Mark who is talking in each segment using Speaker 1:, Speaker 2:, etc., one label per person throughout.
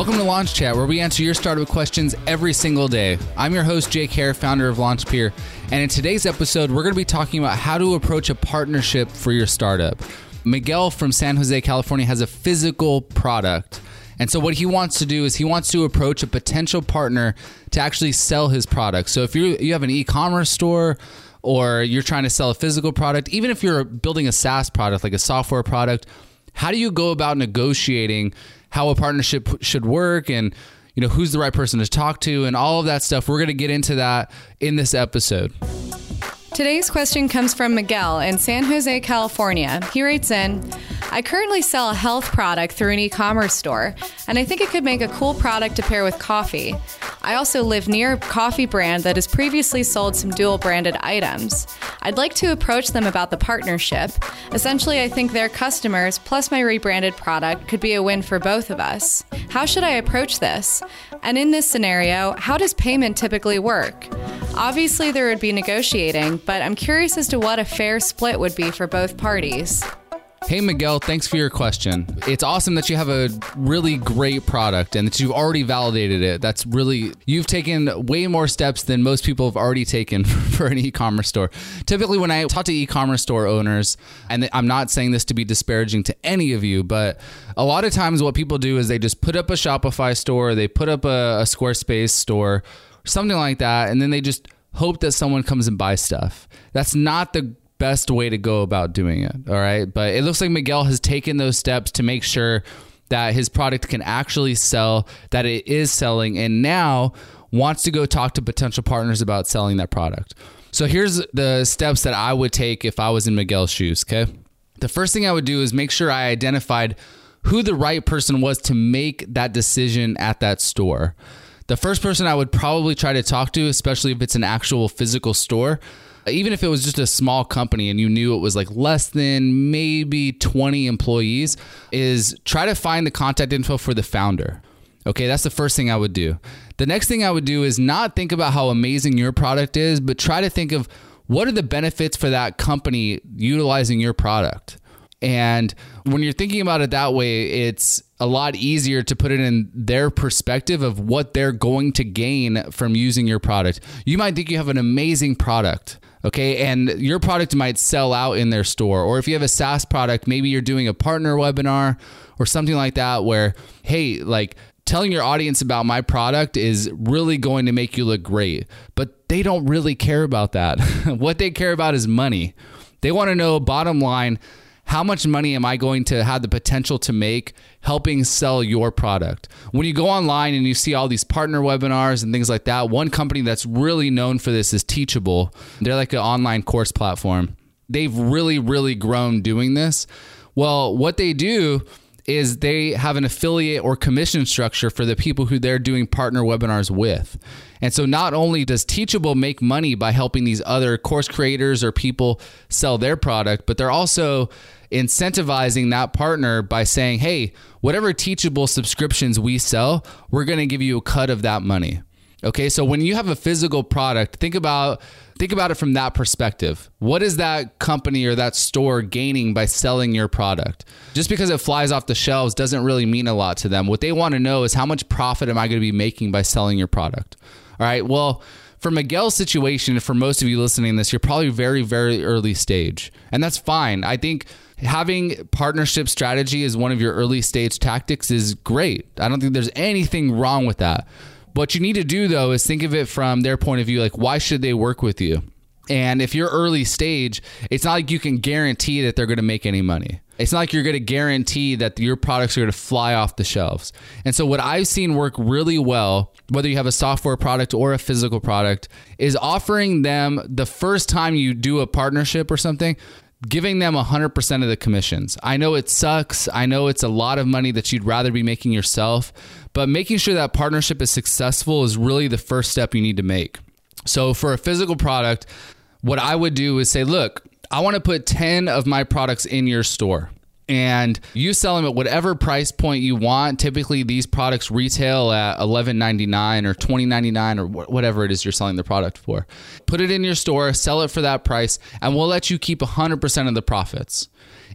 Speaker 1: Welcome to Launch Chat, where we answer your startup questions every single day. I'm your host, Jake Hare, founder of LaunchPeer, and in today's episode, we're going to be talking about how to approach a partnership for your startup. Miguel from San Jose, California, has a physical product. And so, what he wants to do is he wants to approach a potential partner to actually sell his product. So, if you you have an e-commerce store or you're trying to sell a physical product, even if you're building a SaaS product like a software product, how do you go about negotiating how a partnership should work and you know who's the right person to talk to and all of that stuff we're going to get into that in this episode
Speaker 2: Today's question comes from Miguel in San Jose, California. He writes in I currently sell a health product through an e commerce store, and I think it could make a cool product to pair with coffee. I also live near a coffee brand that has previously sold some dual branded items. I'd like to approach them about the partnership. Essentially, I think their customers plus my rebranded product could be a win for both of us. How should I approach this? And in this scenario, how does payment typically work? Obviously, there would be negotiating, but I'm curious as to what a fair split would be for both parties.
Speaker 1: Hey, Miguel, thanks for your question. It's awesome that you have a really great product and that you've already validated it. That's really, you've taken way more steps than most people have already taken for an e commerce store. Typically, when I talk to e commerce store owners, and I'm not saying this to be disparaging to any of you, but a lot of times what people do is they just put up a Shopify store, they put up a, a Squarespace store, something like that, and then they just hope that someone comes and buys stuff. That's not the best way to go about doing it. All right. But it looks like Miguel has taken those steps to make sure that his product can actually sell, that it is selling, and now wants to go talk to potential partners about selling that product. So here's the steps that I would take if I was in Miguel's shoes. Okay. The first thing I would do is make sure I identified who the right person was to make that decision at that store. The first person I would probably try to talk to, especially if it's an actual physical store, even if it was just a small company and you knew it was like less than maybe 20 employees, is try to find the contact info for the founder. Okay, that's the first thing I would do. The next thing I would do is not think about how amazing your product is, but try to think of what are the benefits for that company utilizing your product. And when you're thinking about it that way, it's a lot easier to put it in their perspective of what they're going to gain from using your product. You might think you have an amazing product, okay, and your product might sell out in their store. Or if you have a SaaS product, maybe you're doing a partner webinar or something like that where, hey, like, telling your audience about my product is really going to make you look great. But they don't really care about that. what they care about is money. They want to know, bottom line, how much money am I going to have the potential to make helping sell your product? When you go online and you see all these partner webinars and things like that, one company that's really known for this is Teachable. They're like an online course platform. They've really, really grown doing this. Well, what they do is they have an affiliate or commission structure for the people who they're doing partner webinars with. And so not only does Teachable make money by helping these other course creators or people sell their product, but they're also incentivizing that partner by saying, hey, whatever Teachable subscriptions we sell, we're going to give you a cut of that money. Okay, so when you have a physical product, think about think about it from that perspective. What is that company or that store gaining by selling your product? Just because it flies off the shelves doesn't really mean a lot to them. What they want to know is how much profit am I going to be making by selling your product? All right. Well, for Miguel's situation, for most of you listening to this, you're probably very, very early stage. And that's fine. I think having partnership strategy as one of your early stage tactics is great. I don't think there's anything wrong with that. What you need to do though is think of it from their point of view like why should they work with you? And if you're early stage, it's not like you can guarantee that they're going to make any money. It's not like you're going to guarantee that your products are going to fly off the shelves. And so, what I've seen work really well, whether you have a software product or a physical product, is offering them the first time you do a partnership or something, giving them 100% of the commissions. I know it sucks. I know it's a lot of money that you'd rather be making yourself, but making sure that partnership is successful is really the first step you need to make. So for a physical product, what I would do is say, look, I want to put 10 of my products in your store and you sell them at whatever price point you want. Typically, these products retail at $11.99 or $20.99 or whatever it is you're selling the product for. Put it in your store, sell it for that price, and we'll let you keep 100% of the profits.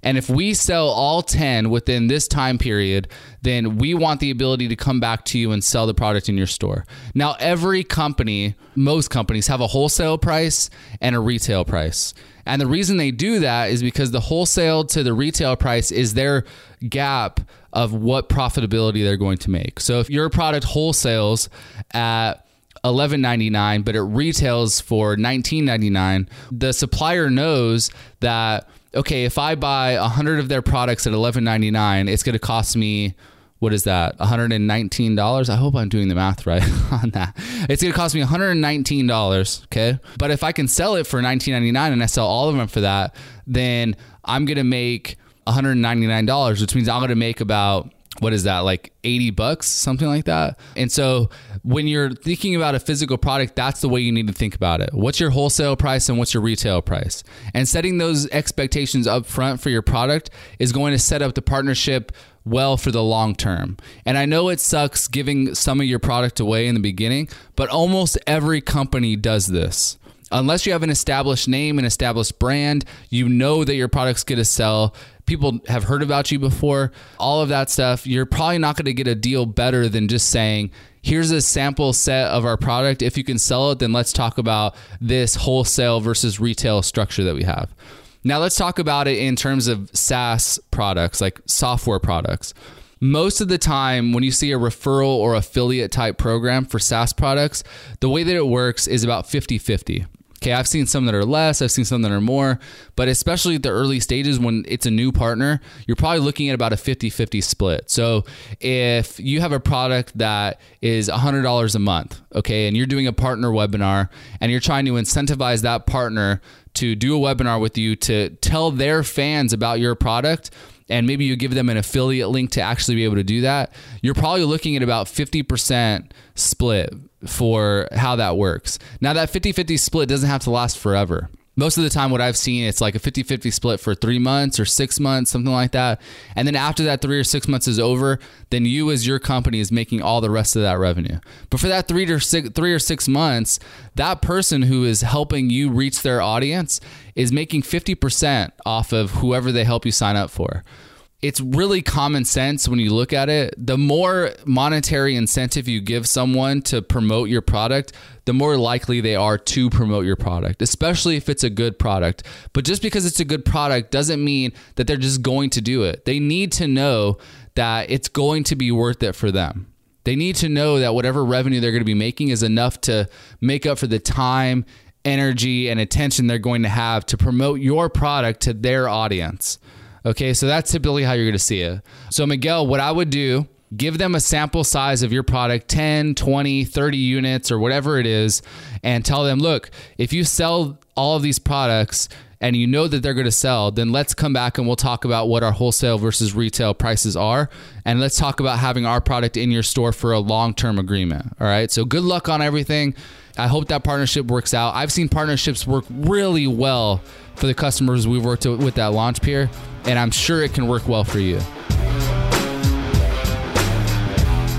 Speaker 1: And if we sell all 10 within this time period, then we want the ability to come back to you and sell the product in your store. Now, every company, most companies have a wholesale price and a retail price. And the reason they do that is because the wholesale to the retail price is their gap of what profitability they're going to make. So if your product wholesales at 11.99 but it retails for 19.99 the supplier knows that okay if i buy a 100 of their products at 11.99 it's going to cost me what is that $119 i hope i'm doing the math right on that. It's going to cost me $119 okay? But if i can sell it for $19.99 and i sell all of them for that then i'm going to make $199 which means i'm going to make about what is that like 80 bucks something like that? And so when you're thinking about a physical product that's the way you need to think about it. What's your wholesale price and what's your retail price? And setting those expectations up front for your product is going to set up the partnership well for the long term. And i know it sucks giving some of your product away in the beginning but almost every company does this unless you have an established name, an established brand, you know that your product's going to sell. People have heard about you before, all of that stuff. You're probably not going to get a deal better than just saying, here's a sample set of our product. If you can sell it, then let's talk about this wholesale versus retail structure that we have. Now, let's talk about it in terms of SaaS products, like software products most of the time when you see a referral or affiliate type program for SaaS products, the way that it works is about 50 50. Okay, I've seen some that are less, I've seen some that are more, but especially at the early stages when it's a new partner, you're probably looking at about a 50 50 split. So if you have a product that is $100 a month, okay, and you're doing a partner webinar and you're trying to incentivize that partner to do a webinar with you to tell their fans about your product, and maybe you give them an affiliate link to actually be able to do that, you're probably looking at about 50% split for how that works. Now, that 50 50 split doesn't have to last forever most of the time what i've seen it's like a 50-50 split for three months or six months something like that. And then after that three or six months is over then you as your company is making all the rest of that revenue. But for that three or six three or six months that person who is helping you reach their audience is making 50% off of whoever they help you sign up for it's really common sense when you look at it. The more monetary incentive you give someone to promote your product, the more likely they are to promote your product, especially if it's a good product. But just because it's a good product doesn't mean that they're just going to do it. They need to know that it's going to be worth it for them. They need to know that whatever revenue they're going to be making is enough to make up for the time, energy, and attention they're going to have to promote your product to their audience. Okay, so that's typically how you're to see it. So, Miguel, what I would do, give them a sample size of your product 10, 20, 30 units, or whatever it is, and tell them, look, if you sell all of these products, and you know that they're going to sell, then let's come back and we'll talk about what our wholesale versus retail prices are. And let's talk about having our product in your store for a long term agreement. All right. So good luck on everything. I hope that partnership works out. I've seen partnerships work really well for the customers we've worked with at LaunchPeer, and I'm sure it can work well for you.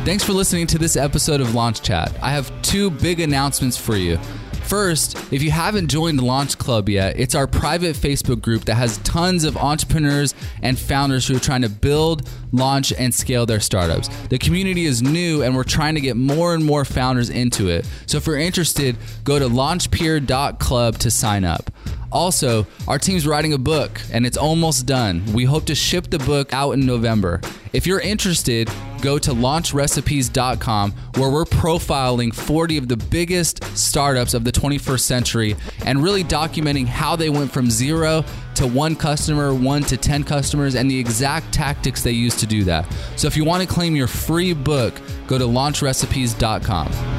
Speaker 1: Thanks for listening to this episode of Launch Chat. I have two big announcements for you. First, if you haven't joined Launch Club yet, it's our private Facebook group that has tons of entrepreneurs and founders who are trying to build, launch, and scale their startups. The community is new and we're trying to get more and more founders into it. So if you're interested, go to launchpeer.club to sign up. Also, our team's writing a book and it's almost done. We hope to ship the book out in November. If you're interested, go to launchrecipes.com where we're profiling 40 of the biggest startups of the 21st century and really documenting how they went from zero to one customer, one to 10 customers, and the exact tactics they used to do that. So if you want to claim your free book, go to launchrecipes.com.